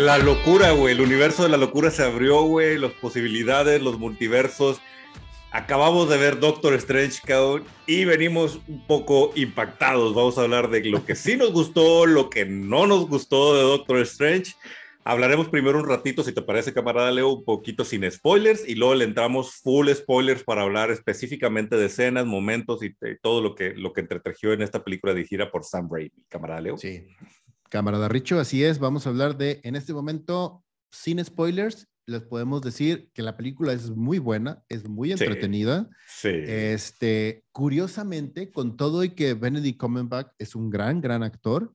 La locura, güey. El universo de la locura se abrió, güey. Las posibilidades, los multiversos. Acabamos de ver Doctor Strange, cabrón, y venimos un poco impactados. Vamos a hablar de lo que sí nos gustó, lo que no nos gustó de Doctor Strange. Hablaremos primero un ratito, si te parece, camarada Leo, un poquito sin spoilers, y luego le entramos full spoilers para hablar específicamente de escenas, momentos y, todo lo que, lo que entretejió en esta película dirigida por Sam Raimi, camarada Leo. Sí, camarada Richo, así es. Vamos a hablar de, en este momento, sin spoilers, les podemos decir que la película es muy buena, es muy entretenida. Sí. Este, curiosamente, con todo y que Benedict Cumberbatch es un gran, gran actor,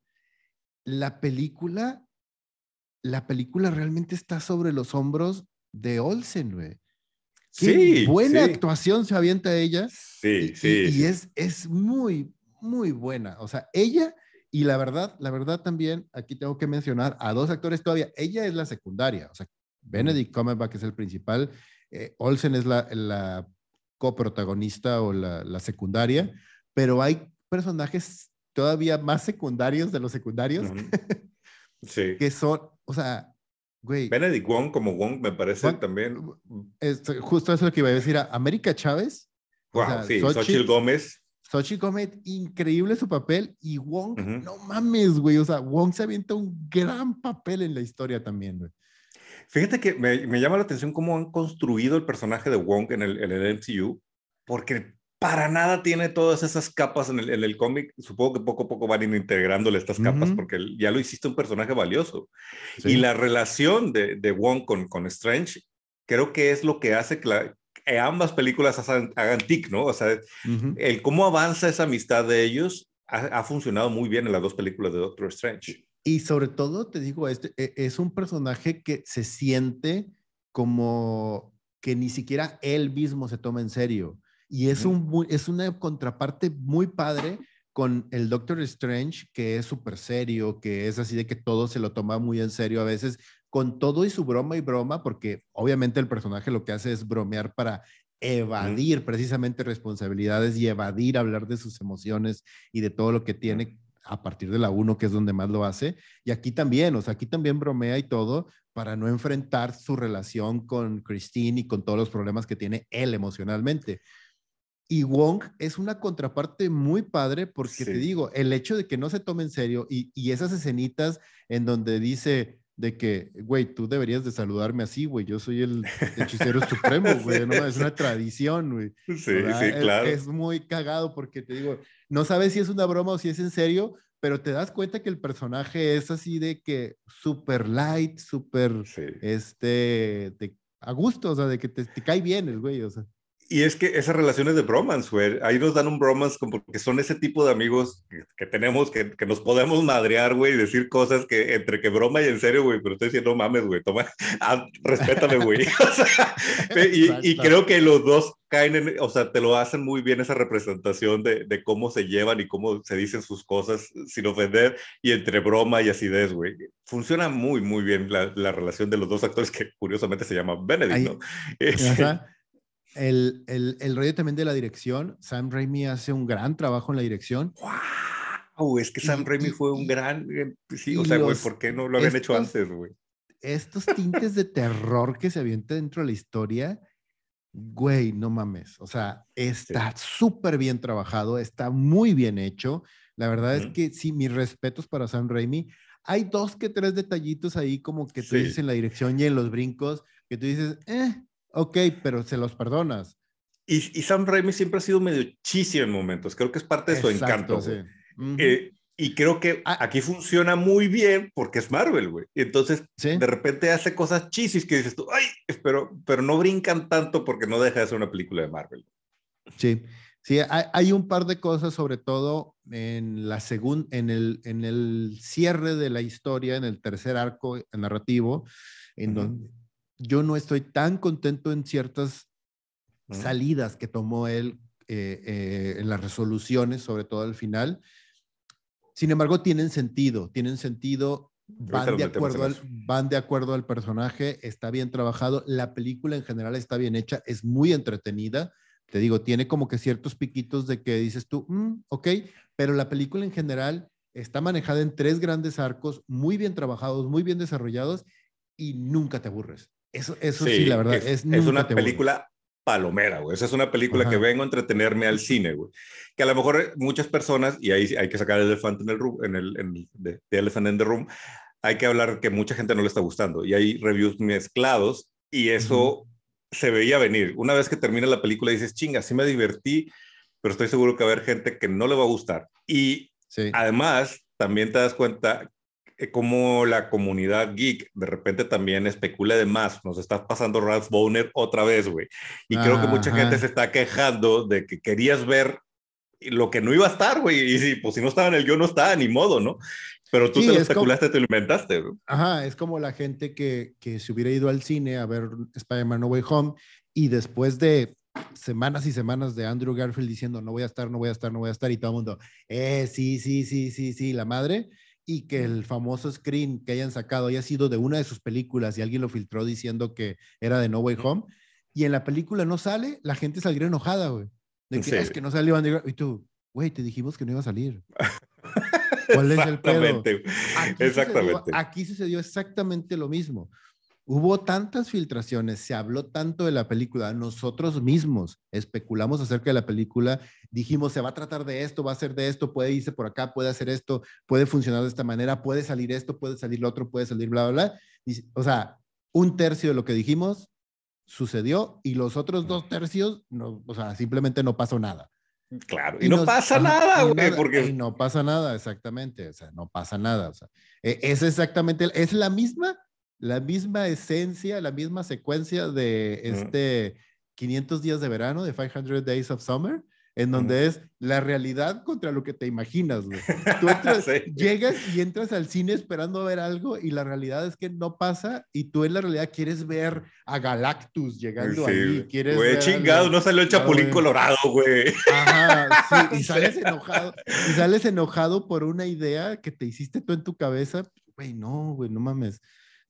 la película, la película realmente está sobre los hombros de Olsen, güey. Qué Sí, buena sí. actuación se avienta ella. Sí, y, sí. y- y sí. es, es muy, muy buena. O sea, ella y la verdad, la verdad también, aquí tengo que mencionar a dos actores todavía. Ella es la secundaria, o sea, Benedict Cumberbatch es el principal, eh, Olsen es la, la coprotagonista o la, la secundaria, pero hay personajes todavía más secundarios de los secundarios Ujú. Sí. que son, o sea, güey, Benedict Wong como Wong me parece Wong- también. es- justo eso es lo que iba a decir. A América Chávez, o Wow, sea, sí, Xochitl- Xochitl Gómez. Xochitl Gómez, increíble su papel. Y Wong, Ujú. no mames, güey. O sea, Wong se avienta un gran papel en la historia también, güey. Fíjate que me, me llama la atención cómo han construido el personaje de Wong en el, en el MCU, porque para nada tiene todas esas capas en el, en el cómic. Supongo que poco a poco van integrándole estas capas, Ujú. porque ya lo hiciste un personaje valioso. Sí. Y la relación de, de Wong con, con Strange, creo que es lo que hace que, la- que ambas películas hagan, hagan tic, ¿no? O sea, Ujú. el cómo avanza esa amistad de ellos ha, ha funcionado muy bien en las dos películas de Doctor Strange. Y sobre todo, te digo, este e- es un personaje que se siente como que ni siquiera él mismo se toma en serio. Y es, un, es una contraparte muy padre con el Doctor Strange, que es súper serio, que es así de que todo se lo toma muy en serio a veces, con todo y su broma y broma, porque obviamente el personaje lo que hace es bromear para evadir precisamente responsabilidades y evadir hablar de sus emociones y de todo lo que tiene a partir de la 1, que es donde más lo hace. Y aquí también, o sea, aquí también bromea y todo para no enfrentar su relación con Christine y con todos los problemas que tiene él emocionalmente. Y Wong es una contraparte muy padre porque te digo, el hecho de que no se tome en serio y, y esas escenitas en donde dice de que, güey, tú deberías de saludarme así, güey, yo soy el hechicero supremo, güey, ¿no? es una tradición, güey. Sí, ¿verdad? sí, Es- claro. Es, muy cagado porque te digo, no sabes si es una broma o si es en serio, pero te das cuenta que el personaje es así de que súper light, súper, Sí. este, de- a gusto, o sea, de que te, te cae bien el güey, o sea. Y es que esas relaciones de bromance, güey, ahí nos dan un bromance como porque son ese tipo de amigos que, que tenemos, que, que nos podemos madrear, güey, y decir cosas que entre que broma y en serio, güey, pero estoy diciendo, no mames, güey, toma, ah, respétame, güey. O sea, y, y creo que los dos caen en, o sea, te lo hacen muy bien esa representación de, de cómo se llevan y cómo se dicen sus cosas sin ofender y entre broma y acidez, güey. Funciona muy, muy bien la, la relación de los dos actores que curiosamente se llaman Benedict, Ahí- ¿no? Este, Ajá. El, el, el rollo también de la dirección, Sam Raimi hace un gran trabajo en la dirección. ¡Wow! Es que Sam Y- Raimi fue un gran. eh, Sí, o sea, güey, ¿por qué no lo habían hecho estos- antes, güey? Estos tintes de terror que se avienta dentro de la historia, güey, no mames. O sea, está súper bien trabajado, está muy bien hecho. La verdad es Ujú. que sí, mis respetos para Sam Raimi. Hay dos que tres detallitos ahí como que tú Sí. dices en la dirección y en los brincos, que tú dices, eh, ok, pero se los perdonas. Y, y Sam Raimi siempre ha sido medio chisi en momentos. Creo que es parte de su Exacto, encanto. sí. güey. Ujú. Eh, y creo que Ah. aquí funciona muy bien porque es Marvel, güey. Entonces, Sí. de repente hace cosas chisis que dices tú, ay, pero, pero no brincan tanto porque no deja de ser una película de Marvel. Sí, sí, hay, hay un par de cosas, sobre todo en la segun- en el, en el cierre de la historia, en el tercer arco narrativo, en Ujú. donde yo no estoy tan contento en ciertas Ujú. salidas que tomó él eh, eh, en las resoluciones, sobre todo al final. Sin embargo, tienen sentido, tienen sentido, van de, acuerdo al, van de acuerdo al personaje, está bien trabajado, la película en general está bien hecha, es muy entretenida. Te digo, tiene como que ciertos piquitos de que dices tú, "Mm, ok, pero la película en general está manejada en tres grandes arcos, muy bien trabajados, muy bien desarrollados, y nunca te aburres. Eso, eso sí, la verdad, es, es una película palomera, güey. Esa es una película que vengo a entretenerme al cine, güey. Que a lo mejor muchas personas, y ahí hay que sacar el elefante en el room, en el, en de, Elephant in the Room, hay que hablar que mucha gente no le está gustando. Y hay reviews mezclados y eso se veía venir. Una vez que termina la película dices, chinga, sí me divertí, pero estoy seguro que va a haber gente que no le va a gustar. Y además, también te das cuenta eh, como la comunidad geek de repente también especula de más. Nos está pasando Ralph Boner otra vez, güey. Y creo que mucha gente se está quejando de que querías ver lo que no iba a estar, güey. Y si, pues si no estaba en el yo, no estaba, ni modo, ¿no? Pero tú te lo especulaste, te lo inventaste. Ajá, es como la gente que, que se hubiera ido al cine a ver Spider-Man No Way Home y después de semanas y semanas de Andrew Garfield diciendo no voy a estar, no voy a estar, no voy a estar y todo el mundo, eh, sí, sí, sí, sí, sí, la madre y que el famoso screen que hayan sacado haya sido de una de sus películas y alguien lo filtró diciendo que era de No Way Home y en la película no sale, la gente saldría enojada, güey. De que es que no salió Andrew Y tú, güey, te dijimos que no iba a salir. ¿Cuál es el pedo? Exactamente. aquí sucedió exactamente lo mismo. Hubo tantas filtraciones, se habló tanto de la película, nosotros mismos especulamos acerca de la película, dijimos, se va a tratar de esto, va a ser de esto, puede irse por acá, puede hacer esto, puede funcionar de esta manera, puede salir esto, puede salir lo otro, puede salir bla, bla, bla. o sea, un tercio de lo que dijimos sucedió y los otros dos tercios, no, o sea, simplemente no pasó nada. Claro, y, no pasa nada, güey, porque... Y no pasa nada, exactamente, o sea, no pasa nada, o sea, e, es exactamente, es la misma la misma esencia, la misma secuencia de este 500 días de verano, de 500 Days of Summer, en donde es la realidad contra lo que te imaginas, Tú llegas y entras al cine esperando ver algo y la realidad es que no pasa y tú en la realidad quieres ver a Galactus llegando ahí. Quieres güey, chingado, no salió el Chapulín Colorado, güey. Ajá, sí, y sales enojado, y sales enojado por una idea que te hiciste tú en tu cabeza. Güey, no, güey, no mames.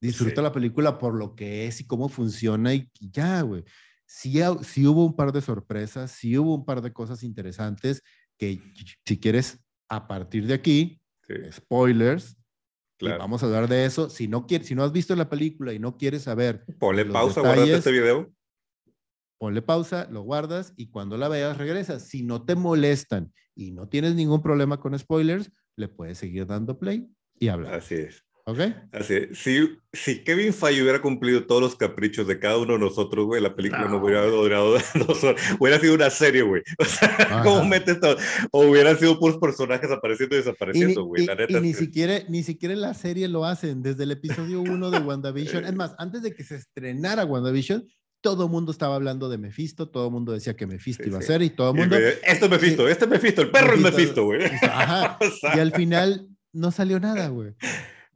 Disfruta la película por lo que es y cómo funciona y, ya, güey. Sí, sí, hubo un par de sorpresas, sí hubo un par de cosas interesantes que si quieres, a partir de aquí, spoilers, vamos a hablar de eso. Si no, quieres, si no has visto la película y no quieres saber... Ponle pausa, guárdate este video. Ponle pausa, lo guardas y cuando la veas regresas. Si no te molestan y no tienes ningún problema con spoilers, le puedes seguir dando play y hablar. Así es. ¿Ok? Así, si, si Kevin Feige hubiera cumplido todos los caprichos de cada uno de nosotros, güey, la película no, hubiera durado dos horas. Hubiera sido una serie, güey. O sea, ¿cómo metes todo? O hubieran sido puros personajes apareciendo y desapareciendo, güey. Y, y, ni, siquiera, ni siquiera en la serie lo hacen. Desde el episodio 1 de WandaVision. es más, antes de que se estrenara WandaVision, todo el mundo estaba hablando de Mephisto, todo el mundo decía que Mephisto iba a ser y todo el mundo... Esto es Mephisto, este es Mephisto, el perro es Mephisto, güey. Ajá. y al final no salió nada, güey.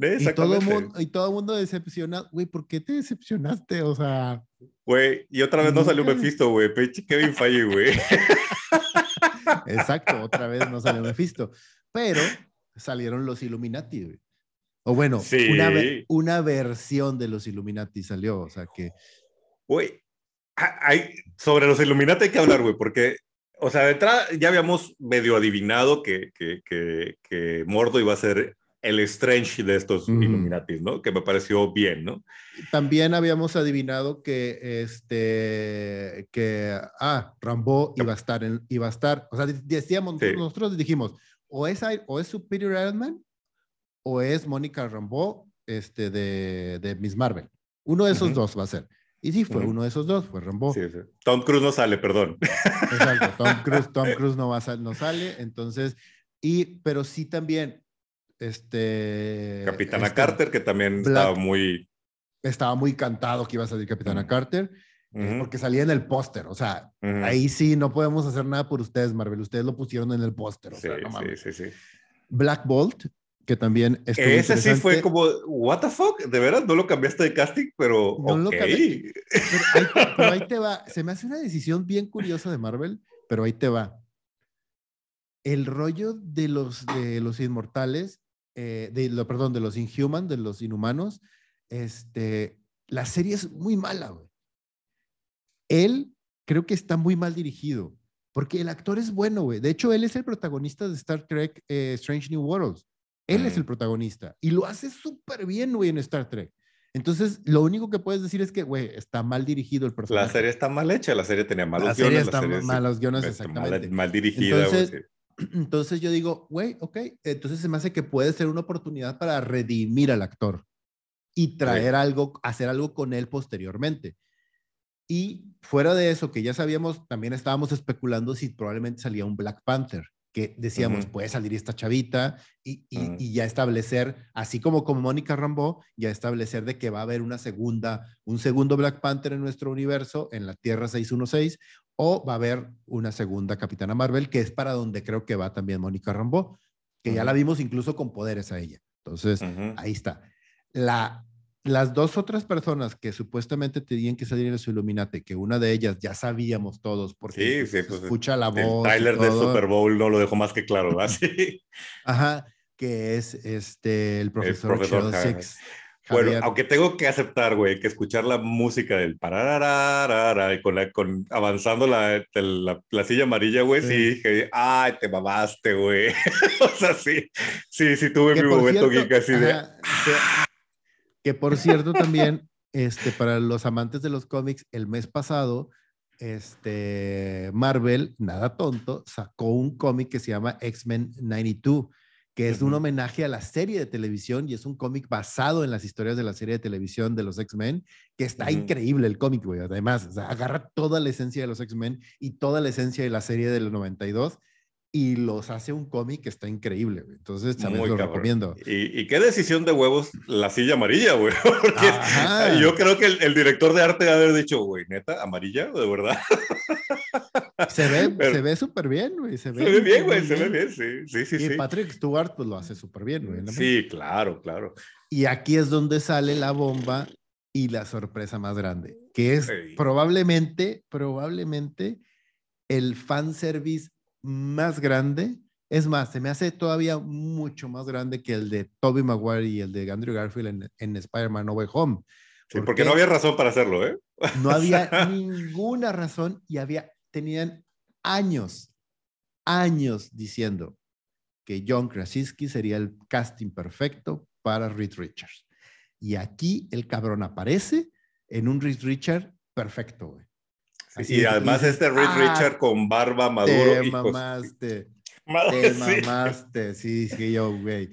Y todo, el mundo, y todo mundo decepcionado. Güey, ¿por qué te decepcionaste? O sea. Güey, y otra vez no salió Mephisto, güey. Kevin Feige, güey. Exacto, otra vez no salió Mephisto. Pero salieron los Illuminati, güey. O bueno, una, una, versión de los Illuminati salió, o sea que... Güey, hay, sobre los Illuminati hay que hablar, güey, porque, o sea, de entrada ya habíamos medio adivinado que, que, que, que Mordo iba a ser el Strange de estos Illuminati, ¿no? Que me pareció bien, ¿no? También habíamos adivinado que, este, que, ah, Rambo iba a estar, en, iba a estar, o sea, decíamos, nosotros dijimos, o es, o es Superior Iron Man, o es Mónica Rambo, este, de, de Miss Marvel. Uno de esos dos va a ser. Y sí, fue uno de esos dos, fue Rambo. Sí, sí. Tom Cruise no sale, perdón. Exacto, Tom Cruise, Tom Cruise no, va a, no sale, entonces, y, pero sí también este. Capitana este Carter, que también estaba muy. Estaba muy cantado que iba a salir Capitana Carter, eh, porque salía en el póster. O sea, ahí sí no podemos hacer nada por ustedes, Marvel. Ustedes lo pusieron en el póster. sí, sí, sí, Black Bolt, que también Ese sí fue como, ¿What the fuck? De veras, no lo cambiaste de casting, pero. No lo cambié. pero ahí te va. Se me hace una decisión bien curiosa de Marvel, pero ahí te va el rollo de los, de los inmortales eh, de, lo, perdón, de los Inhuman, de los Inhumanos, este, la serie es muy mala, güey. Él creo que está muy mal dirigido, porque el actor es bueno, güey. De hecho, él es el protagonista de Star Trek eh, Strange New Worlds. Él es el protagonista y lo hace súper bien, güey, en Star Trek. Entonces, lo único que puedes decir es que, güey, está mal dirigido el personaje. La serie está mal hecha, la serie tenía malos la serie Está serie malos guiones, exactamente. Mal, mal dirigida. Entonces, entonces yo digo, güey, ok, entonces se me hace que puede ser una oportunidad para redimir al actor y traer algo, hacer algo con él posteriormente. Y fuera de eso, que ya sabíamos, también estábamos especulando si probablemente salía un Black Panther, que decíamos, puede salir esta chavita y, y, ya establecer, así como como Mónica Rambeau, ya establecer de que va a haber una segunda, un segundo Black Panther en nuestro universo, en la Tierra 616, o va a haber una segunda Capitana Marvel, que es para donde creo que va también Mónica Rambeau, que ya la vimos incluso con poderes a ella. Entonces, ahí está. La, las dos otras personas que supuestamente tenían que salir en su Illuminati, que una de ellas ya sabíamos todos, porque sí, pues, escucha la voz. El trailer de Super Bowl no lo dejó más que claro, ¿verdad? Sí. Ajá, que es este, el profesor, el profesor Bueno, aunque tengo que aceptar, güey, que escuchar la música del parararara y con, la, con avanzando la, la, silla amarilla, güey, sí. que, ay, te mamaste, güey. o sea, sí, sí, sí tuve mi momento geek así de... Que, por cierto también, este, para los amantes de los cómics, el mes pasado, este, Marvel, nada tonto, sacó un cómic que se llama X-Men 92 que es un homenaje a la serie de televisión y es un cómic basado en las historias de la serie de televisión de los X-Men, que está increíble el cómic, güey. Además, agarra toda la esencia de los X-Men y toda la esencia de la serie del 92 y los hace un cómic que está increíble, güey. Entonces, también lo recomiendo. ¿Y, qué decisión de huevos la silla amarilla, güey. Porque yo creo que el, director de arte debe haber dicho, güey, neta, amarilla, de verdad. Se ve, se ve súper bien, güey. Se ve, bien, güey, se ve bien, sí, sí, sí. Y Patrick Stewart, pues lo hace súper bien, güey. Sí, claro, claro. Y aquí es donde sale la bomba y la sorpresa más grande, que es probablemente, probablemente el fanservice más grande. Es más, se me hace todavía mucho más grande que el de Toby Maguire y el de Andrew Garfield en, en Spider-Man No Way Home. Sí, porque no había razón para hacerlo, ¿eh? No había ninguna razón y había, tenían años, años diciendo que John Krasinski sería el casting perfecto para Reed Richards. Y aquí el cabrón aparece en un Reed Richards perfecto, güey y además este Reed ah, Richard con barba maduro. Te mamaste. Te mamaste, sí, sí, yo, güey.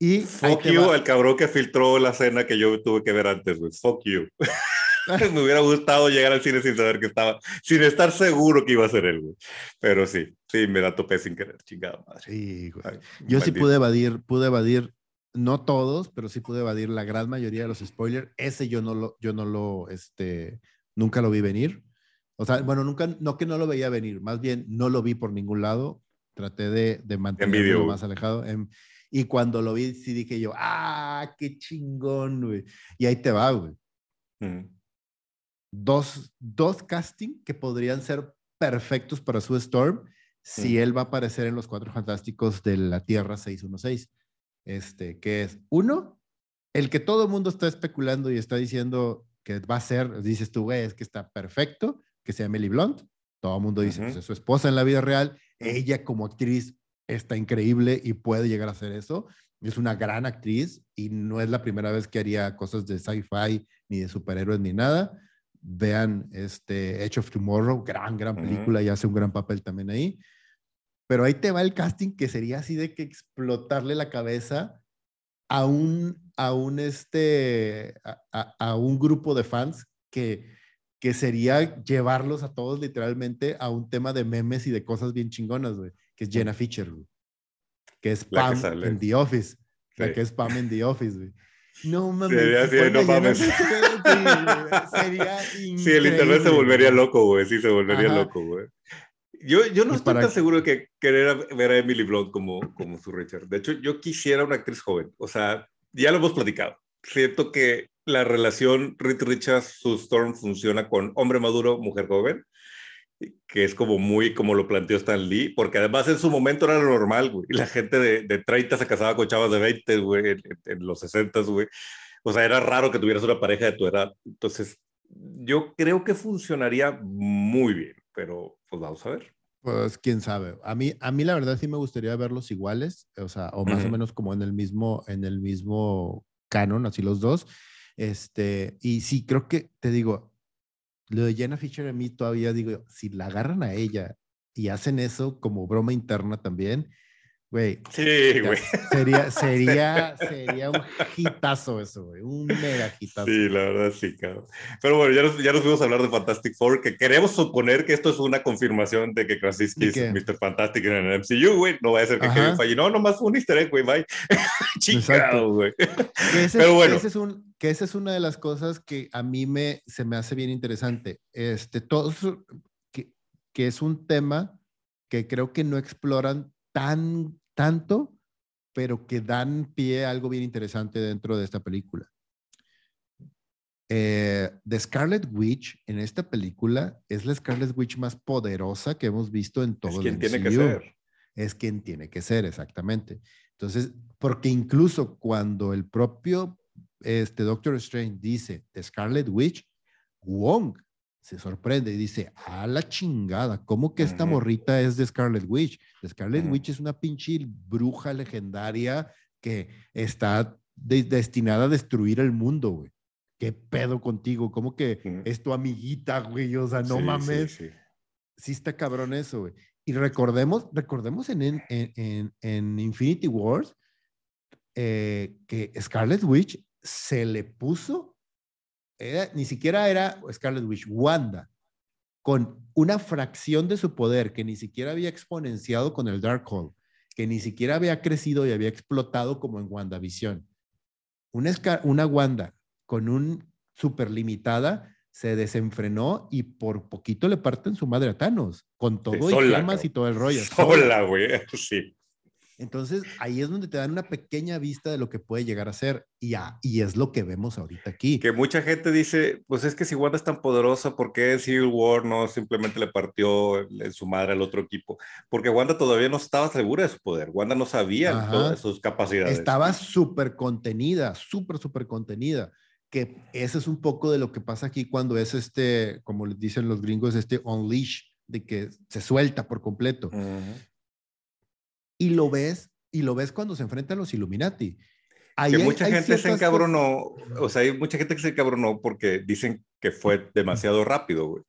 Y Fuck you, el cabrón que filtró la escena que yo tuve que ver antes, güey. Fuck you. me hubiera gustado llegar al cine sin saber que estaba, sin estar seguro que iba a ser él, güey. Pero sí, sí, me la topé sin querer, chingada madre. Sí, güey. yo sí pude evadir, pude evadir, no todos, pero sí pude evadir la gran mayoría de los spoilers. Ese yo no lo, yo no lo, este, nunca lo vi venir. O sea, bueno, nunca, no que no lo veía venir, más bien no lo vi por ningún lado. Traté de, de mantenerlo más alejado. y cuando lo vi, sí dije yo, ¡ah, qué chingón, güey! Y ahí te va, güey. Dos, dos casting que podrían ser perfectos para su Storm si él va a aparecer en los Cuatro Fantásticos de la Tierra 616. Este, que es uno, el que todo el mundo está especulando y está diciendo que va a ser, dices tú, güey, es que está perfecto, que sea Emily Blunt. Todo el mundo dice, pues es su esposa en la vida real. Ella como actriz está increíble y puede llegar a hacer eso. Es una gran actriz y no es la primera vez que haría cosas de sci-fi ni de superhéroes ni nada. Vean este Edge of Tomorrow, gran, gran película y hace un gran papel también ahí. Pero ahí te va el casting que sería así de que explotarle la cabeza a un, a un, este, a, un grupo de fans que, que sería llevarlos a todos literalmente a un tema de memes y de cosas bien chingonas, güey, que es Jenna Fischer, que es Pam en The Office, la que es Pam en The Office, güey. No mames. Sería, no mames. sería increíble. Sí, el internet se volvería loco, güey. Sí, se volvería loco, güey. Yo, yo no estoy tan seguro de que querer ver a Emily Blunt como, como su Richard. De hecho, yo quisiera una actriz joven. O sea, ya lo hemos platicado. Siento que la relación Reed Richards, su Storm funciona con hombre maduro, mujer joven, que es como muy como lo planteó Stan Lee, porque además en su momento era lo normal, güey. La gente de, de 30 se casaba con chavas de 20, güey, en, en los 60, güey. O sea, era raro que tuvieras una pareja de tu edad. Entonces, yo creo que funcionaría muy bien, pero pues vamos a ver. Pues quién sabe. A mí, a mí la verdad sí me gustaría verlos iguales, o sea, o más o menos como en el mismo, en el mismo canon, así los dos. Este, y sí, creo que, te digo, lo de Jenna Fisher a mí todavía digo, si la agarran a ella y hacen eso como broma interna también, Güey. Sí, güey. Sería, sería, sería un hitazo eso, güey. Un mega hitazo. Sí, la verdad sí, cabrón. Pero bueno, ya nos, ya nos fuimos a hablar de Fantastic Four, que queremos suponer que esto es una confirmación de que Krasinski es Mr. Fantastic en el MCU, güey. No va a ser que Kevin falle. No, nomás un easter egg, güey, bye. Chingado, güey. Pero bueno. ese es un, que esa es una de las cosas que a mí me, se me hace bien interesante. Este, todo que, que es un tema que creo que no exploran tan tanto, pero que dan pie a algo bien interesante dentro de esta película. Eh, The Scarlet Witch en esta película es la Scarlet Witch más poderosa que hemos visto en todo es quien tiene que ser. Es quien tiene que ser, exactamente. Entonces, porque incluso cuando el propio este, Doctor Strange dice The Scarlet Witch, Wong se sorprende y dice, a la chingada, ¿cómo que esta morrita es de Scarlet Witch? Scarlet Witch es una pinche bruja legendaria que está destinada a destruir el mundo, güey. ¿Qué pedo contigo? ¿Cómo que es tu amiguita, güey? O sea, no mames. Sí, sí. está cabrón eso, güey. Y recordemos, recordemos en, en, en, en Infinity Wars eh, que Scarlet Witch se le puso ni siquiera era Scarlet Witch, Wanda, con una fracción de su poder que ni siquiera había exponenciado con el Darkhold, que ni siquiera había crecido y había explotado como en WandaVision. Una, una Wanda con un super limitada se desenfrenó y por poquito le parten su madre a Thanos, con todo y gemas y todo el rollo. Sola, güey, sí. Entonces, ahí es donde te dan una pequeña vista de lo que puede llegar a ser. Y, y es lo que vemos ahorita aquí. Que mucha gente dice, pues es que si Wanda es tan poderosa, ¿por qué Civil War no simplemente le partió en su madre al otro equipo? Porque Wanda todavía no estaba segura de su poder. Wanda no sabía todas sus capacidades. Estaba súper contenida, súper, súper contenida. Que ese es un poco de lo que pasa aquí cuando es este, como dicen los gringos, este unleash, de que se suelta por completo y lo ves, y lo ves cuando se enfrentan los Illuminati. que mucha gente se encabronó, o sea, hay mucha gente que se encabronó porque dicen que fue demasiado rápido, güey.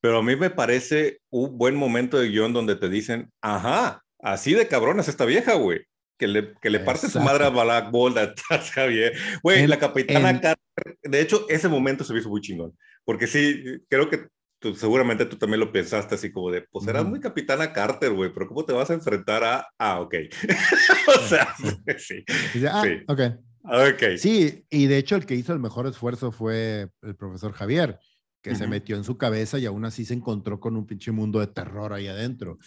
Pero a mí me parece un buen momento de guion donde te dicen, ajá, así de cabrón es esta vieja, güey. Que le, que le parte su madre a Black Bolt atrás, Javier. Güey, la capitana Carter, de hecho, ese momento se me hizo muy chingón. Porque sí, creo que seguramente tú también lo pensaste así como de, pues eras muy capitana Carter, güey, pero ¿cómo te vas a enfrentar a, ah, ok. o sea, sí. ah, sí. ok. Ok. Sí, y de hecho el que hizo el mejor esfuerzo fue el profesor Javier, que se metió en su cabeza y aún así se encontró con un pinche mundo de terror ahí adentro.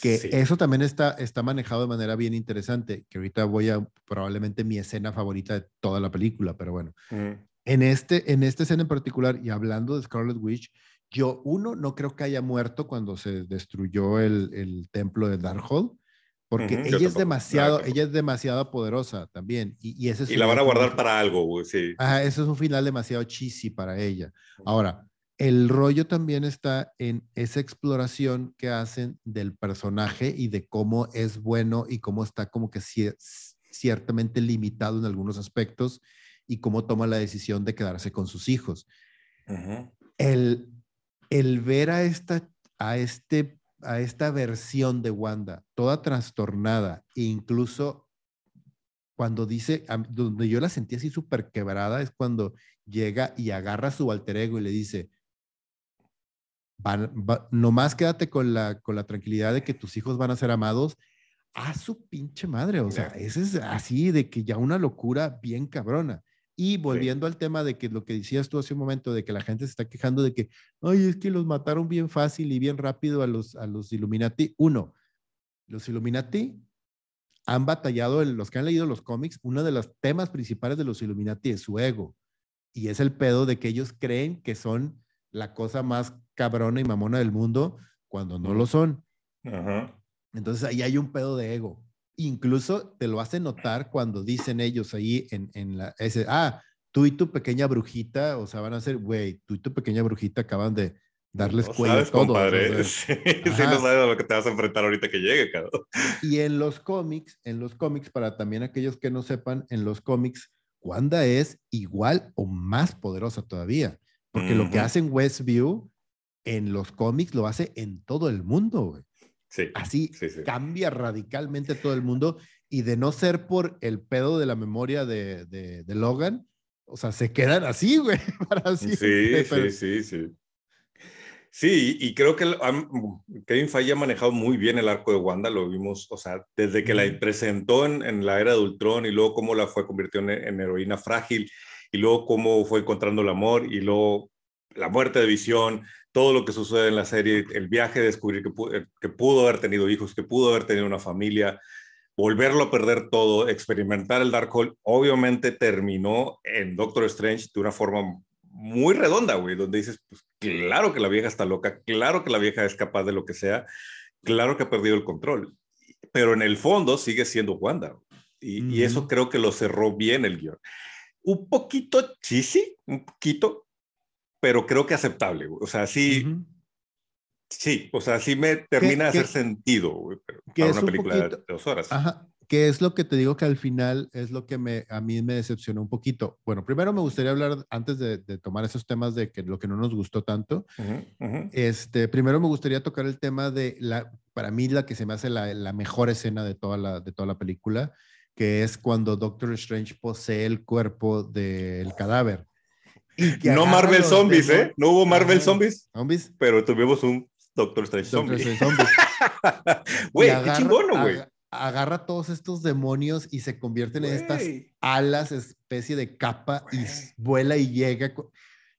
Que eso también está, está manejado de manera bien interesante, que ahorita voy a probablemente mi escena favorita de toda la película, pero bueno. En, este, en esta escena en particular, y hablando de Scarlet Witch, yo, uno, no creo que haya muerto cuando se destruyó el, el templo de Darkhold, porque ella es demasiado, ella es demasiado poderosa también. Y, y, ese es y la van a guardar para algo, sí. Ajá, ese es un final demasiado cheesy para ella. Ahora, el rollo también está en esa exploración que hacen del personaje y de cómo es bueno y cómo está como que ciertamente limitado en algunos aspectos y cómo toma la decisión de quedarse con sus hijos. El, el ver a esta, a este, a esta versión de Wanda toda trastornada e incluso cuando dice, donde yo la sentí así súper quebrada, es cuando llega y agarra su alter ego y le dice, nomás quédate con la, con la tranquilidad de que tus hijos van a ser amados a su pinche madre. O sea, ese es así de que ya una locura bien cabrona. Y volviendo al tema de que lo que decías tú hace un momento, de que la gente se está quejando de que, ay, es que los mataron bien fácil y bien rápido a los, a los Illuminati. Uno, los Illuminati han batallado, los que han leído los cómics, uno de los temas principales de los Illuminati es su ego. Y es el pedo de que ellos creen que son la cosa más cabrona y mamona del mundo cuando no lo son. Entonces ahí hay un pedo de ego incluso te lo hace notar cuando dicen ellos ahí en, en la, ese, ah, tú y tu pequeña brujita, o sea, van a ser, güey, tú y tu pequeña brujita acaban de darles cuello a todos. Compadre. sí, sí, no sabes a lo que te vas a enfrentar ahorita que llegue, cabrón. Y en los cómics, en los cómics, para también aquellos que no sepan, en los cómics, Wanda es igual o más poderosa todavía, porque lo que hace en Westview en los cómics lo hace en todo el mundo, güey. Sí, Así sí, sí. cambia radicalmente todo el mundo y de no ser por el pedo de la memoria de, de, de Logan, o sea, se quedan así, güey, para Sí, siempre, sí, pero- sí, sí. Sí, y creo que el- han- Kevin Feige ha manejado muy bien el arco de Wanda, lo vimos, o sea, desde que la presentó en, en la era de Ultron y luego cómo la fue convirtiendo en, en heroína frágil y luego cómo fue encontrando el amor y luego la muerte de Visión, todo lo que sucede en la serie, el viaje de descubrir que, eh, que pudo haber tenido hijos, que pudo haber tenido una familia, volverlo a perder todo, experimentar el Darkhold, obviamente terminó en Doctor Strange de una forma muy redonda, güey, donde dices, pues claro que la vieja está loca, claro que la vieja es capaz de lo que sea, claro que ha perdido el control, pero en el fondo sigue siendo Wanda. Y, y eso creo que lo cerró bien el guion. Un poquito cheesy, un poquito, pero creo que aceptable. O sea, sí, Ujú. sí, o sea, sí me termina de hacer sentido para una un película de poquito- dos horas. Ajá, que es lo que te digo que al final es lo que me, a mí me decepcionó un poquito. Bueno, primero me gustaría hablar, antes de, de tomar esos temas de que lo que no nos gustó tanto, Ujú, ujú. este, primero me gustaría tocar el tema de la, para mí la que se me hace la, la mejor escena de toda la, de toda la película, que es cuando Doctor Strange posee el cuerpo del cadáver. No Marvel Zombies, ¿eh? No hubo Marvel. Zombies, Zombies. pero tuvimos un Doctor Strange Doctor Zombie. Strange Zombies. Güey, qué chingono, güey. aga- Agarra todos estos demonios y se convierten en estas alas, especie de capa, y vuela y llega.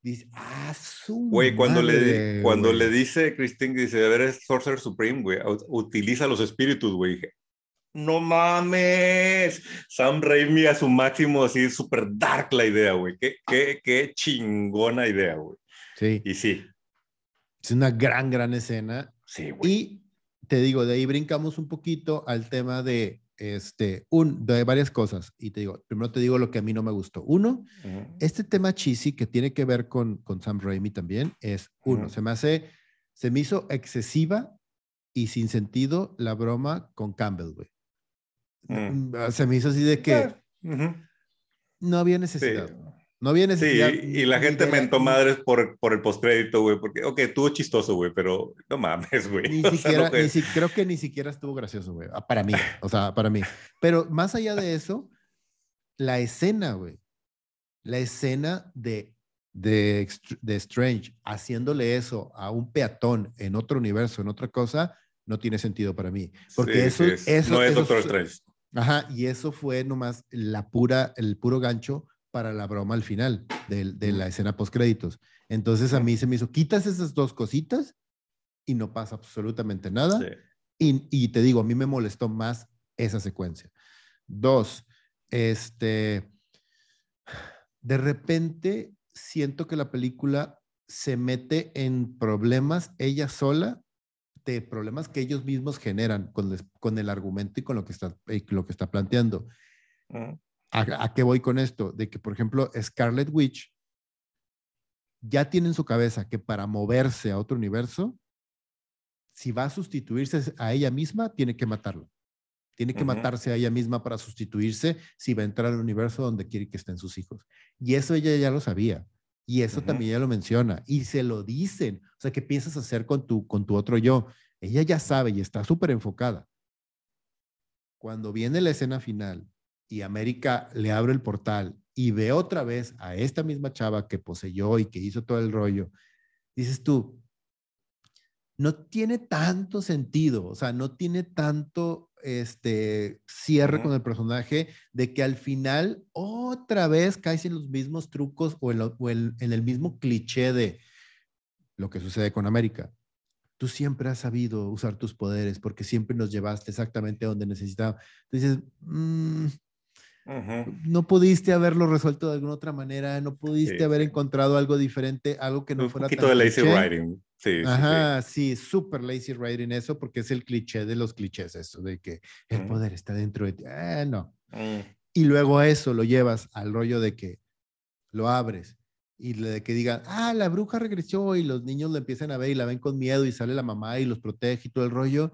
Dice, ah, su Güey, cuando, le, cuando güey". le dice Christine, dice, a ver, es Sorcerer Supreme, güey, ut- utiliza los espíritus, güey. No mames, Sam Raimi a su máximo, así, súper dark la idea, güey. Qué, qué, qué chingona idea, güey. Sí, Y sí, es una gran, gran escena. sí, güey. Y te digo, de ahí brincamos un poquito al tema de, este, un, de varias cosas. Y te digo, primero te digo lo que a mí no me gustó. Uno, este tema cheesy que tiene que ver con, con Sam Raimi también es, uno, se me hace, se me hizo excesiva y sin sentido la broma con Campbell, güey. Mm. Mm, Se me hizo así de que ujú. no había Sí. necesidad. No había Sí, necesidad. y la gente la- mentó madres por, por el postcrédito, güey, porque, ok, estuvo chistoso, güey, pero no mames, güey. Ni O sea, siquiera, no ni si- creo que ni siquiera estuvo gracioso, güey. ah, Para mí, o sea, para mí. Pero más allá de eso, la escena, güey. La escena de, de, de Strange haciéndole eso a un peatón en otro universo, en otra cosa, no tiene sentido para mí. Porque Sí, eso, sí, es- eso, no es eso Doctor Strange. Ajá, y eso fue nomás la pura, el puro gancho para la broma al final de, de la escena post créditos. Entonces a mí se me hizo, quitas esas dos cositas y no pasa absolutamente nada. Sí. Y, y te digo, a mí me molestó más esa secuencia. Dos, este, de repente siento que la película se mete en problemas ella sola, de problemas que ellos mismos generan con, les- con el argumento y con lo que está, lo que está planteando. Ujú. ¿A, a qué voy con esto? De que, por ejemplo, Scarlet Witch ya tiene en su cabeza que para moverse a otro universo, si va a sustituirse a ella misma, tiene que matarla. Tiene que matarse a ella misma para sustituirse si va a entrar al universo donde quiere que estén sus hijos. Y eso ella ya lo sabía. Y eso también ella lo menciona. Y se lo dicen. O sea, ¿qué piensas hacer con tu, con tu otro yo? Ella ya sabe y está súper enfocada. Cuando viene la escena final y América le abre el portal y ve otra vez a esta misma chava que poseyó y que hizo todo el rollo, dices tú, no tiene tanto sentido, o sea, no tiene tanto este cierre Ujú. con el personaje de que al final otra vez caes en los mismos trucos o en, lo- o en- en el mismo cliché de lo que sucede con América. Tú siempre has sabido usar tus poderes porque siempre nos llevaste exactamente a donde necesitaba. Dices, "Mm, Ujú. no pudiste haberlo resuelto de alguna otra manera, no pudiste Sí, haber encontrado algo diferente, algo que no un fuera poquito tan de lazy cliché". writing. Sí, sí, sí. Ajá, sí, súper lazy writing eso, porque es el cliché de los clichés, eso de que el poder está dentro de ti. Ah, no. Mm. Y luego a eso lo llevas al rollo de que lo abres y le- de que digan, ah, la bruja regresó y los niños lo empiezan a ver y la ven con miedo y sale la mamá y los protege y todo el rollo.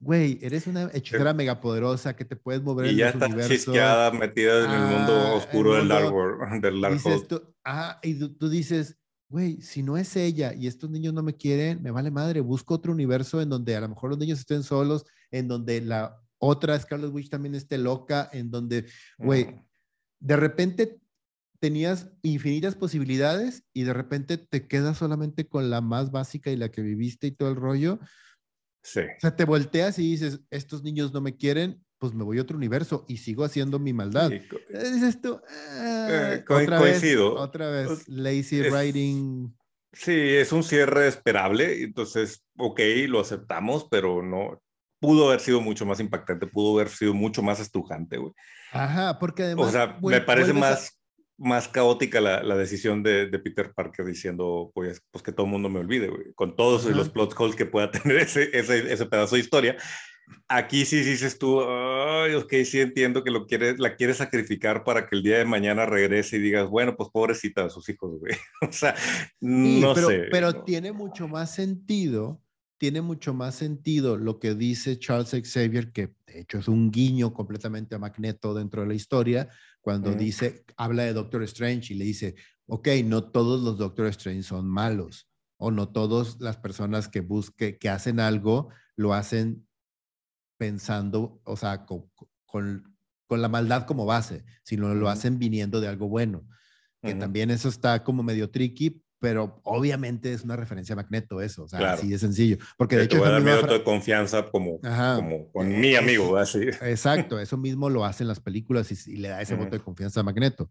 güey, eres una hechicera megapoderosa que te puedes mover y en ya los está universos. chisqueada, metida en el mundo Ah, oscuro el del Dark World, del Dark Dices tú, ah, y tú, tú dices, güey, si no es ella y estos niños no me quieren, me vale madre, busco otro universo en donde a lo mejor los niños estén solos, en donde la otra Scarlet Witch también esté loca, en donde, güey, Mm, de repente tenías infinitas posibilidades y de repente te quedas solamente con la más básica y la que viviste y todo el rollo. Sí. O sea, te volteas y dices, estos niños no me quieren, pues me voy a otro universo y sigo haciendo mi maldad. Sí, Eh, Dices tú, ah, Eh, co- otra vez, coincido. otra vez, Es- lazy es- writing. Sí, es un cierre esperable, entonces, ok, lo aceptamos, pero no, pudo haber sido mucho más impactante, pudo haber sido mucho más estrujante, güey. Ajá, porque además. O sea, me parece a- más, más caótica la, la decisión de, de Peter Parker diciendo, pues, pues que todo el mundo me olvide, güey, con todos Ajá. los plot holes que pueda tener ese, ese, ese pedazo de historia. Aquí sí dices tú, ay, ok, sí entiendo que lo quieres, la quieres sacrificar para que el día de mañana regrese y digas, bueno, pues pobrecita de sus hijos, güey. O sea, Sí, no pero, sé. pero ¿no? tiene mucho más sentido, tiene mucho más sentido lo que dice Charles Xavier, que de hecho es un guiño completamente a Magneto dentro de la historia, cuando dice, habla de Doctor Strange y le dice, ok, no todos los Doctor Strange son malos, o no todas las personas que busque, que hacen algo, lo hacen pensando, o sea, con, con, con la maldad como base, sino lo Ujú. hacen viniendo de algo bueno. Que también eso está como medio tricky, pero obviamente es una referencia a Magneto eso, o sea, Claro. así de sencillo. Porque de Que te hecho voy a dar mi misma voto fra- de confianza como, Ajá. como con Eh, mi amigo, así. Exacto, eso mismo lo hacen las películas y, y le da ese voto de confianza a Magneto.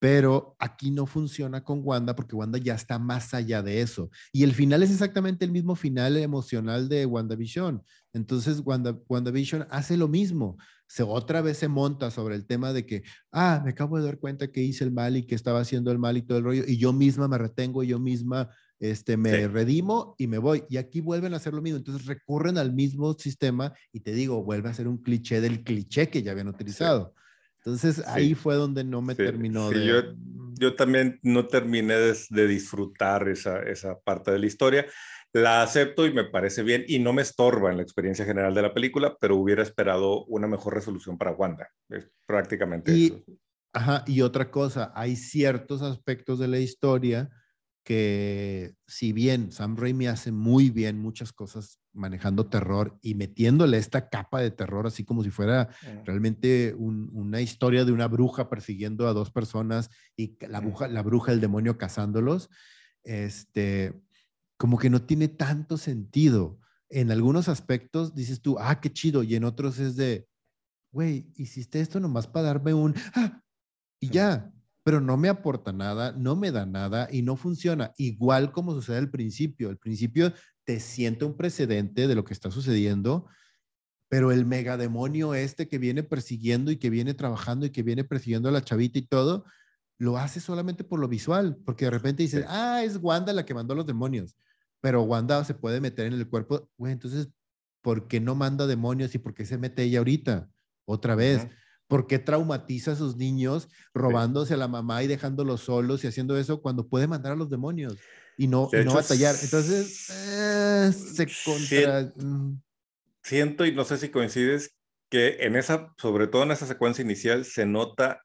Pero aquí no funciona con Wanda porque Wanda ya está más allá de eso. Y el final es exactamente el mismo final emocional de WandaVision. Entonces, Wanda, WandaVision hace lo mismo. Se otra vez se monta sobre el tema de que, ah, me acabo de dar cuenta que hice el mal y que estaba haciendo el mal y todo el rollo. Y yo misma me retengo, yo misma este, me Sí. redimo y me voy. Y aquí vuelven a hacer lo mismo. Entonces recurren al mismo sistema y te digo, vuelve a ser un cliché del cliché que ya habían utilizado. Entonces ahí fue donde no me Sí, terminó sí, de... yo- Yo también no terminé de, de disfrutar esa, esa parte de la historia. La acepto y me parece bien y no me estorba en la experiencia general de la película, pero hubiera esperado una mejor resolución para Wanda. Es prácticamente Y- eso. Ajá, y otra cosa, hay ciertos aspectos de la historia que si bien Sam Raimi hace muy bien muchas cosas manejando terror y metiéndole esta capa de terror así como si fuera Mm. realmente un- una historia de una bruja persiguiendo a dos personas y la bruja, la bruja, el demonio cazándolos, este, como que no tiene tanto sentido. En algunos aspectos dices tú, ah, qué chido, y en otros es de, güey, hiciste esto nomás para darme un, "Ah", y ya, pero no me aporta nada, no me da nada y no funciona. Igual como sucede al principio. Al principio te siente un precedente de lo que está sucediendo, pero el megademonio este que viene persiguiendo y que viene trabajando y que viene persiguiendo a la chavita y todo, lo hace solamente por lo visual, porque de repente dices, ah, es Wanda la que mandó a los demonios, pero Wanda se puede meter en el cuerpo, güey, entonces, ¿por qué no manda demonios y por qué se mete ella ahorita? Otra vez. ¿Por qué traumatiza a sus niños robándose a la mamá y dejándolos solos y haciendo eso cuando puede mandar a los demonios y no, De y no batallar? Entonces, eh, se contra... mm, Siento y no sé si coincides que en esa, sobre todo en esa secuencia inicial, se nota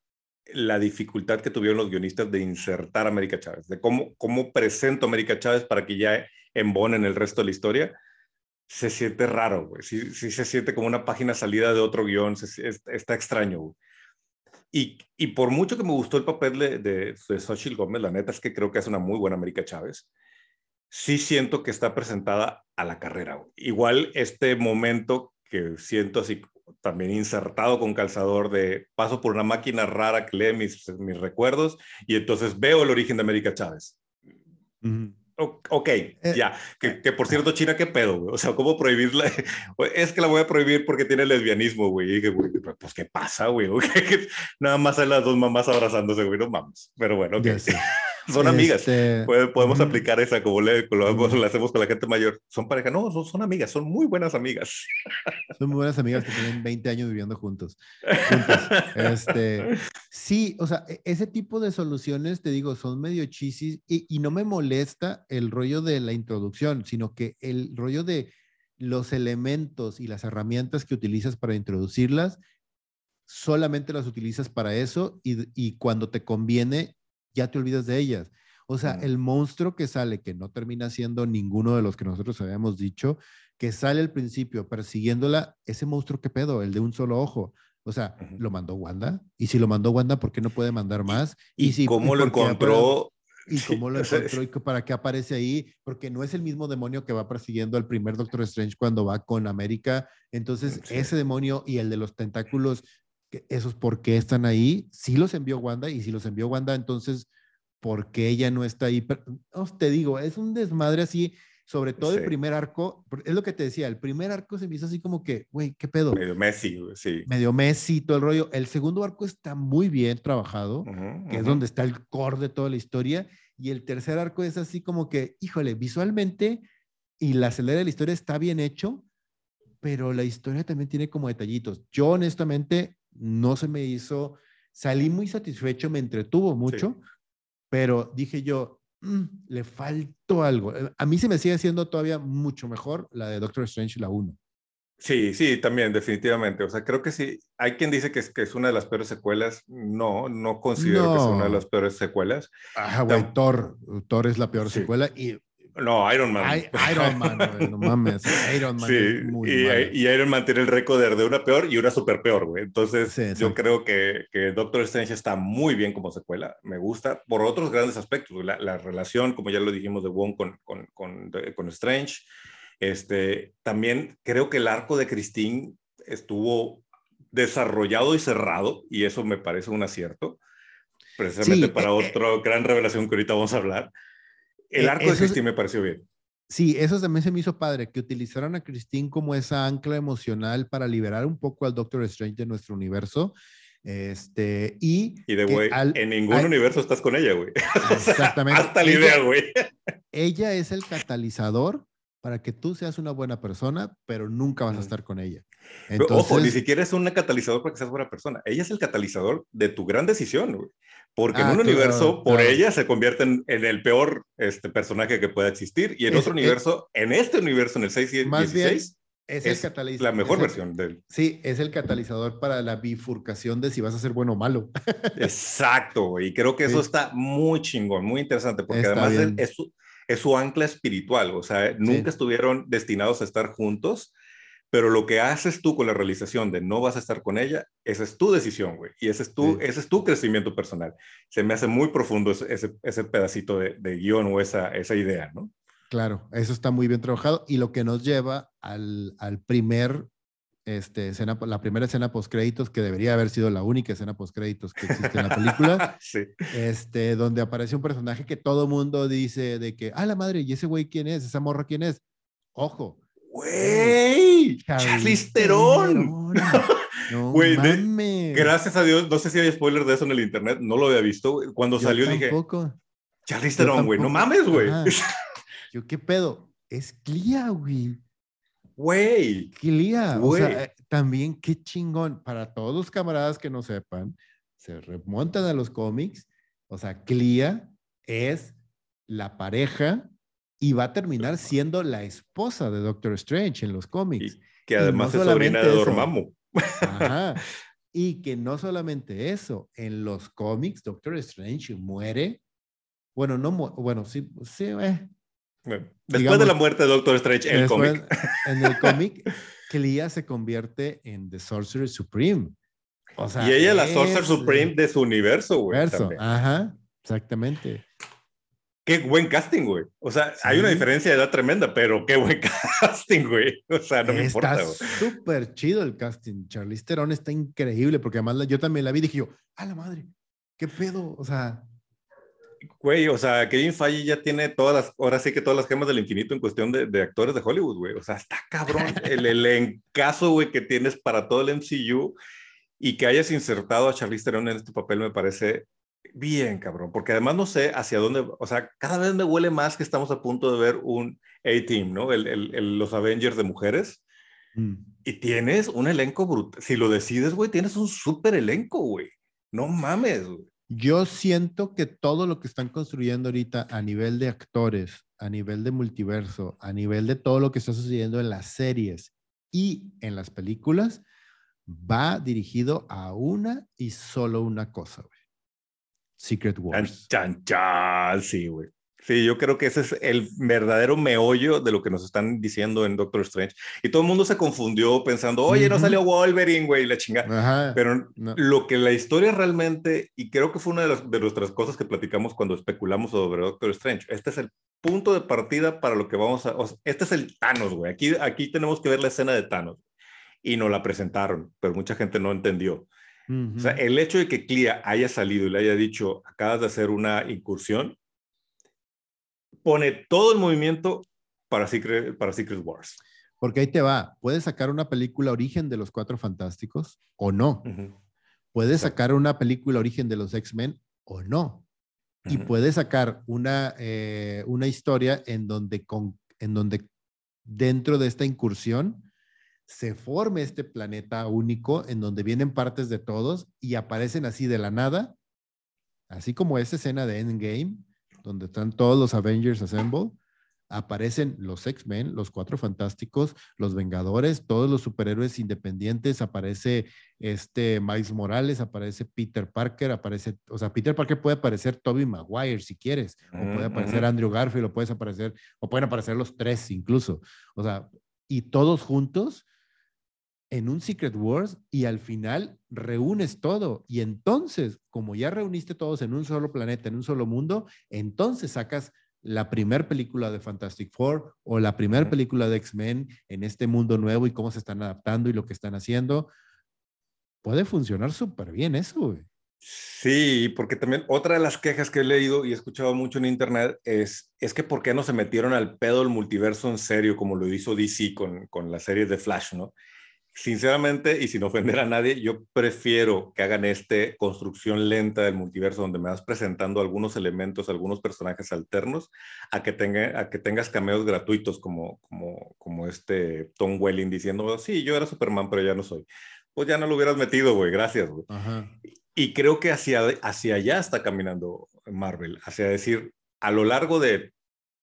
la dificultad que tuvieron los guionistas de insertar a América Chávez, de cómo, cómo presento a América Chávez para que ya embonen el resto de la historia. Se siente raro, güey. Sí, se siente como una página salida de otro guion. está extraño. Y, por mucho que me gustó el papel de, de, de Gómez, la neta es que creo que es una muy buena América Chávez. Sí siento que está presentada a la carrera. Igual este momento que siento así también insertado con calzador de paso por una máquina rara que lee mis, mis recuerdos y entonces veo el origen de América Chávez. Ok, ya. Que, que, por cierto, China, ¿qué pedo, güey? O sea, ¿cómo prohibirla? Es que la voy a prohibir porque tiene lesbianismo, güey. Pues, ¿qué pasa, güey? Nada más hay las dos mamás abrazándose, güey, no mames. Pero bueno, ok. Ya. Son amigas. Este, podemos aplicar esa como le, lo, hacemos con la gente mayor. Son pareja, no, son, son amigas, son muy buenas amigas. Son muy buenas amigas que tienen 20 años viviendo juntos. juntos. Este, sí, o sea, e- ese tipo de soluciones, te digo, son medio chisis y, y no me molesta el rollo de la introducción, sino que el rollo de los elementos y las herramientas que utilizas para introducirlas, solamente las utilizas para eso y, y cuando te conviene, ya te olvidas de ellas. O sea, el monstruo que sale, que no termina siendo ninguno de los que nosotros habíamos dicho, que sale al principio persiguiéndola, ese monstruo que pedo, el de un solo ojo. O sea, lo mandó Wanda. Y si lo mandó Wanda, ¿por qué no puede mandar más? Y, si, cómo lo encontró. Y cómo lo encontró y para qué aparece ahí, porque no es el mismo demonio que va persiguiendo al primer Doctor Strange cuando va con América. Entonces, ese demonio y el de los tentáculos, esos por qué están ahí, sí los envió Wanda y si los envió Wanda, entonces, ¿por qué ella no está ahí? te digo, es un desmadre así sobre todo el primer arco, es lo que te decía, el primer arco se hizo así como que, güey, ¿qué pedo? Medio Messi, sí. Medio Messi, todo el rollo. El segundo arco está muy bien trabajado, que es donde está el core de toda la historia. Y el tercer arco es así como que, híjole, visualmente y la acelera de la historia está bien hecho, pero la historia también tiene como detallitos. Yo honestamente no se me hizo, salí muy satisfecho, me entretuvo mucho, pero dije yo, Mm, le faltó algo. Eh, a mí se me sigue haciendo todavía mucho mejor la de Doctor Strange, la 1. Sí, sí, también, definitivamente. O sea, creo que sí. Hay quien dice que es, que es una de las peores secuelas. No, no considero que sea una de las peores secuelas. Ajá, güey, Thor. Thor es la peor secuela y no, Iron Man. Iron Man, no mames. Iron Man. Sí, muy y, y, Iron Man tiene el récord de una peor y una super peor, güey. Entonces, yo creo que, que, Doctor Strange está muy bien como secuela. Me gusta por otros grandes aspectos. La, la relación, como ya lo dijimos, de Wong con, con, con, con, Strange. Este, también creo que el arco de Christine estuvo desarrollado y cerrado, y eso me parece un acierto, precisamente para eh, eh. otra gran revelación que ahorita vamos a hablar. El e, arco de Christine me pareció bien. Sí, eso también se me hizo padre, que utilizaron a Christine como esa ancla emocional para liberar un poco al Doctor Strange de nuestro universo. Este, y, y de güey, en ningún universo estás con ella, güey. Exactamente. Hasta la idea, güey. Ella es el catalizador para que tú seas una buena persona, pero nunca vas a estar con ella. Entonces, Ojo, ni siquiera es un catalizador para que seas buena persona. Ella es el catalizador de tu gran decisión, güey. Porque en ah, un universo, por ella, se convierte en, el peor este, personaje que pueda existir. Y en otro universo, en este universo, en el 6 y el 16, es, el catalizador. la mejor versión de él. Sí, es el catalizador para la bifurcación de si vas a ser bueno o malo. Exacto, y creo que eso está muy chingón, muy interesante, porque además es, su, es, su, ancla espiritual, o sea, nunca estuvieron destinados a estar juntos, pero lo que haces tú con la realización de no vas a estar con ella, esa es tu decisión, güey. Y ese es tu, ese es tu crecimiento personal. Se me hace muy profundo ese, ese, pedacito de, de, guion o esa, esa idea, ¿no? Claro, eso está muy bien trabajado y lo que nos lleva al, al primer, este, escena, la primera escena post créditos que debería haber sido la única escena post créditos que existe en la película, sí. este, donde aparece un personaje que todo mundo dice de que, ah, la madre, ¿y ese güey quién es? ¿Esa morra quién es? Ojo, Güey, Charlize Theron. No güey, gracias a Dios, no sé si hay spoiler de eso en el internet, no lo había visto. Cuando salió tampoco. dije, Charlize Theron, güey, no mames, güey. Yo, ¿qué pedo? Es Clea, güey. Güey. Clea. O sea, eh, también qué chingón. Para todos los camaradas que no sepan, se remontan a los cómics. O sea, Clea es la pareja y va a terminar siendo la esposa de Doctor Strange en los cómics. que además es sobrina de Dormammu. Ajá. Y que no solamente eso, en los cómics Doctor Strange muere. Bueno, no bueno, sí, sí, eh. Después de la muerte de Doctor Strange en el cómic. En el cómic, Clea se convierte en The Sorcerer Supreme. O sea, y ella es la Sorcerer Supreme de su universo, güey. Ajá, exactamente. Qué buen casting, güey. O sea, hay una diferencia de edad tremenda, pero qué buen casting, güey. O sea, no me importa. Está súper chido el casting. Charlize Theron está increíble, porque además yo también la vi y dije yo, a la madre, qué pedo. O sea, Güey, o sea, Kevin Feige ya tiene todas las, ahora sí que todas las gemas del infinito en cuestión de, de actores de Hollywood, güey. O sea, está cabrón el elencazo, güey, que tienes para todo el MCU y que hayas insertado a Charlize Theron en este papel me parece bien, cabrón, porque además no sé hacia dónde, o sea, cada vez me huele más que estamos a punto de ver un A-Team, ¿no? El, el, los Avengers de mujeres. Mm. Y tienes un elenco brutal. Si lo decides, güey, tienes un súper elenco, güey. No mames, güey. Yo siento que todo lo que están construyendo ahorita a nivel de actores a nivel de multiverso, a nivel de todo lo que está sucediendo en las series y en las películas, va dirigido a una y solo una cosa, güey. Secret Wars. Chan, chan, sí, güey. Sí, yo creo que ese es el verdadero meollo de lo que nos están diciendo en Doctor Strange. Y todo el mundo se confundió pensando, oye, no salió Wolverine, güey, la chingada. Pero lo que la historia realmente, y creo que fue una de, las, de nuestras cosas que platicamos cuando especulamos sobre Doctor Strange, este es el punto de partida para lo que vamos a... este es el Thanos, güey. Aquí, aquí tenemos que ver la escena de Thanos. Y nos la presentaron, pero mucha gente no entendió. O sea, el hecho de que Clea haya salido y le haya dicho, acabas de hacer una incursión, pone todo el movimiento para Secret, para Secret Wars. Porque ahí te va, puedes sacar una película origen de los Cuatro Fantásticos o no. Puedes sacar una película origen de los X-Men o no. Y puedes sacar una, eh, una historia en donde, con, en donde dentro de esta incursión se forme este planeta único en donde vienen partes de todos y aparecen así de la nada, así como esa escena de Endgame, donde están todos los Avengers Assemble, aparecen los X-Men, los Cuatro Fantásticos, los Vengadores, todos los superhéroes independientes, aparece este Miles Morales, aparece Peter Parker, aparece, o sea, Peter Parker puede aparecer Toby Maguire si quieres, o puede aparecer Andrew Garfield, o puedes aparecer, o pueden aparecer los tres incluso, o sea, y todos juntos en un Secret Wars y al final reúnes todo. Y entonces, como ya reuniste todos en un solo planeta, en un solo mundo, entonces sacas la primera película de Fantastic Four o la primera película de X-Men en este mundo nuevo y cómo se están adaptando y lo que están haciendo. Puede funcionar súper bien eso, Sí, porque también otra de las quejas que he leído y he escuchado mucho en internet es, es que por qué no se metieron al pedo del multiverso en serio como lo hizo DC con, con la serie de Flash, ¿no? Sinceramente, y sin ofender a nadie, yo prefiero que hagan este construcción lenta del multiverso donde me vas presentando algunos elementos, algunos personajes alternos, a que, tenga, a que tengas cameos gratuitos como, como, como este Tom Welling diciendo, sí, yo era Superman, pero ya no soy. Pues ya no lo hubieras metido, güey, gracias, güey. Y creo que hacia, hacia allá está caminando Marvel, hacia decir, a lo largo de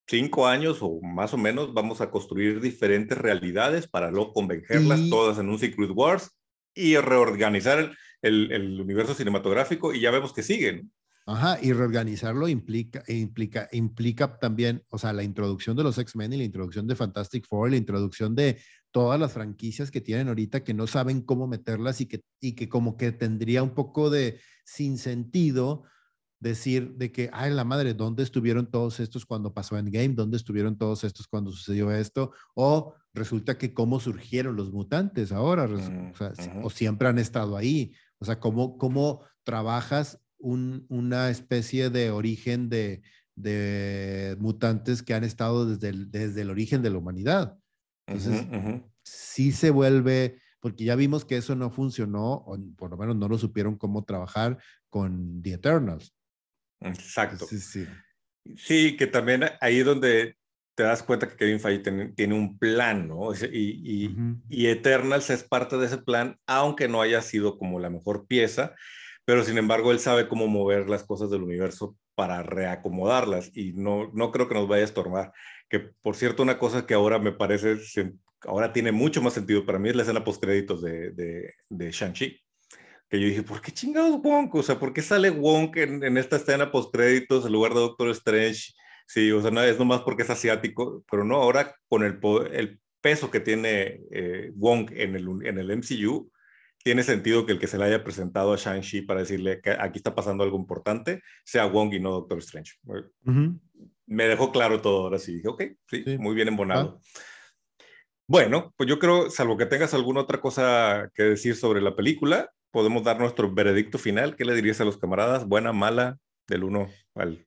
cinco años o más o menos vamos a construir diferentes realidades para luego convencerlas todas en un Secret Wars y reorganizar el, el, universo cinematográfico y ya vemos que siguen. Ajá, y reorganizarlo implica, implica, implica también, o sea, la introducción de los X-Men y la introducción de Fantastic Four, la introducción de todas las franquicias que tienen ahorita que no saben cómo meterlas y que, y que como que tendría un poco de sin sentido decir de que, ay, la madre, ¿dónde estuvieron todos estos cuando pasó Endgame? ¿Dónde estuvieron todos estos cuando sucedió esto? O resulta que cómo surgieron los mutantes ahora, o, siempre han estado ahí. O sea, ¿cómo, cómo trabajas una especie de origen de, de, mutantes que han estado desde el, desde el origen de la humanidad? Entonces, sí se vuelve, porque ya vimos que eso no funcionó, o por lo menos no lo supieron cómo trabajar con The Eternals. Exacto. Sí, sí. Sí, que también ahí es donde te das cuenta que Kevin Feige tiene, un plan, ¿no? Y, y, y, Eternals es parte de ese plan, aunque no haya sido como la mejor pieza, pero sin embargo él sabe cómo mover las cosas del universo para reacomodarlas y no, no creo que nos vaya a estorbar. Que por cierto, una cosa que ahora me parece, ahora tiene mucho más sentido para mí es la escena post créditos de, de, de Shang-Chi que yo dije, ¿por qué chingados Wonk? O sea, ¿por qué sale Wonk en, en esta escena post créditos en lugar de Doctor Strange? Sí, o sea, no, es nomás porque es asiático, pero no, ahora con el, el peso que tiene eh, Wong en el, en el MCU, tiene sentido que el que se le haya presentado a Shang-Chi para decirle que aquí está pasando algo importante sea Wong y no Doctor Strange. Me dejó claro todo ahora sí. Dije, ok, sí, muy bien embonado. Ah. Bueno, pues yo creo, salvo que tengas alguna otra cosa que decir sobre la película, podemos dar nuestro veredicto final. ¿Qué le dirías a los camaradas? ¿Buena, mala? Del 1 al...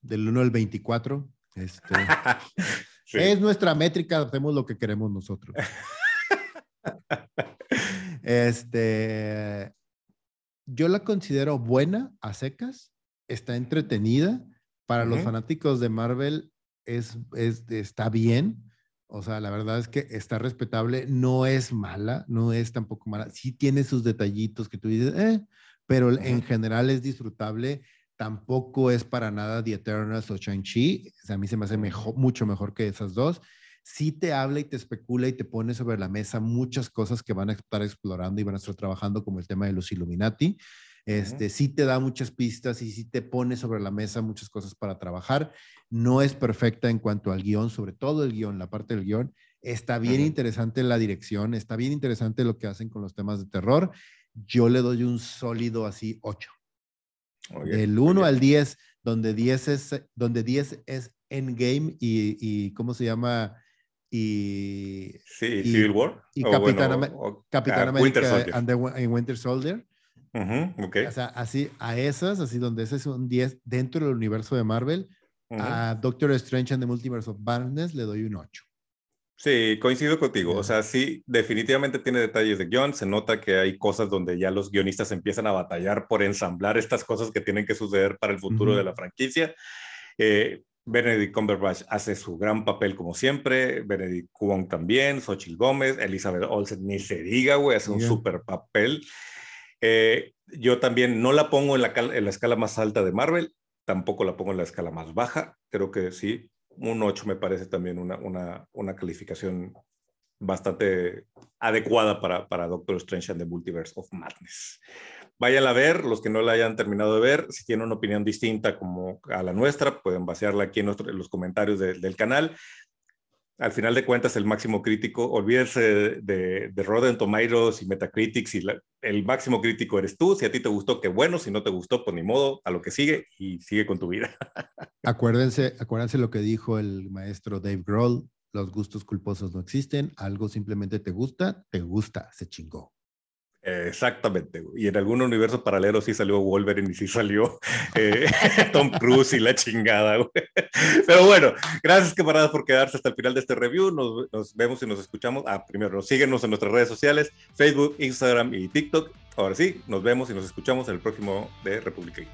Del 1 al 24. Este, Es nuestra métrica, hacemos lo que queremos nosotros. este, yo la considero buena a secas, está entretenida. Para los fanáticos de Marvel es, es, está bien. O sea, la verdad es que está respetable, no es mala, no es tampoco mala. Sí tiene sus detallitos que tú dices, eh, pero en general es disfrutable. tampoco es para nada The Eternals o Shang-Chi. a mí se me hace mejor, mucho mejor que esas dos. Sí te habla y te especula y te pone sobre la mesa muchas cosas que van a estar explorando y van a estar trabajando, como el tema de los Illuminati. Este, Sí te da muchas pistas y sí te pone sobre la mesa muchas cosas para trabajar. No es perfecta en cuanto al guion, sobre todo el guion, la parte del guion. Está bien interesante la dirección, está bien interesante lo que hacen con los temas de terror. Yo le doy un sólido así 8. Del 1 al 10, donde 10 es, donde 10 es Endgame y, y ¿cómo se llama? Y, sí, Civil War. Y Capitán, ah, América en Winter Soldier. Okay. O sea, así, a esas, así donde ese es un 10 dentro del universo de Marvel, a Doctor Strange and the Multiverse of Madness le doy un 8. Sí, coincido contigo. O sea, sí, definitivamente tiene detalles de guion. Se nota que hay cosas donde ya los guionistas empiezan a batallar por ensamblar estas cosas que tienen que suceder para el futuro de la franquicia. Eh, Benedict Cumberbatch hace su gran papel como siempre, Benedict Wong también, Xochitl Gómez, Elizabeth Olsen, ni se diga, güey, hace un super papel. Eh, yo también no la pongo en la, escala más alta de Marvel, tampoco la pongo en la escala más baja, creo que sí, un 8 me parece también una, calificación bastante adecuada para, para, Doctor Strange and the Multiverse of Madness. Vayan a ver, los que no la hayan terminado de ver, si tienen una opinión distinta como a la nuestra, pueden vaciarla aquí en, los comentarios del canal al final de cuentas, el máximo crítico, olvídense de, de y Metacritics, y el máximo crítico eres tú. Si a ti te gustó, qué bueno. Si no te gustó, pues ni modo, a lo que sigue y sigue con tu vida. acuérdense, acuérdense lo que dijo el maestro Dave Grohl: los gustos culposos no existen. Algo simplemente te gusta, te gusta, se chingó. Exactamente. Y en algún universo paralelo sí salió Wolverine y sí salió eh, Tom Cruise y la chingada. Güey. Pero bueno, gracias camaradas por quedarse hasta el final de este review. Nos, vemos y nos escuchamos. Ah, primero, síguenos en nuestras redes sociales, Facebook, Instagram y TikTok. Ahora sí, nos vemos y nos escuchamos en el próximo de República Geek.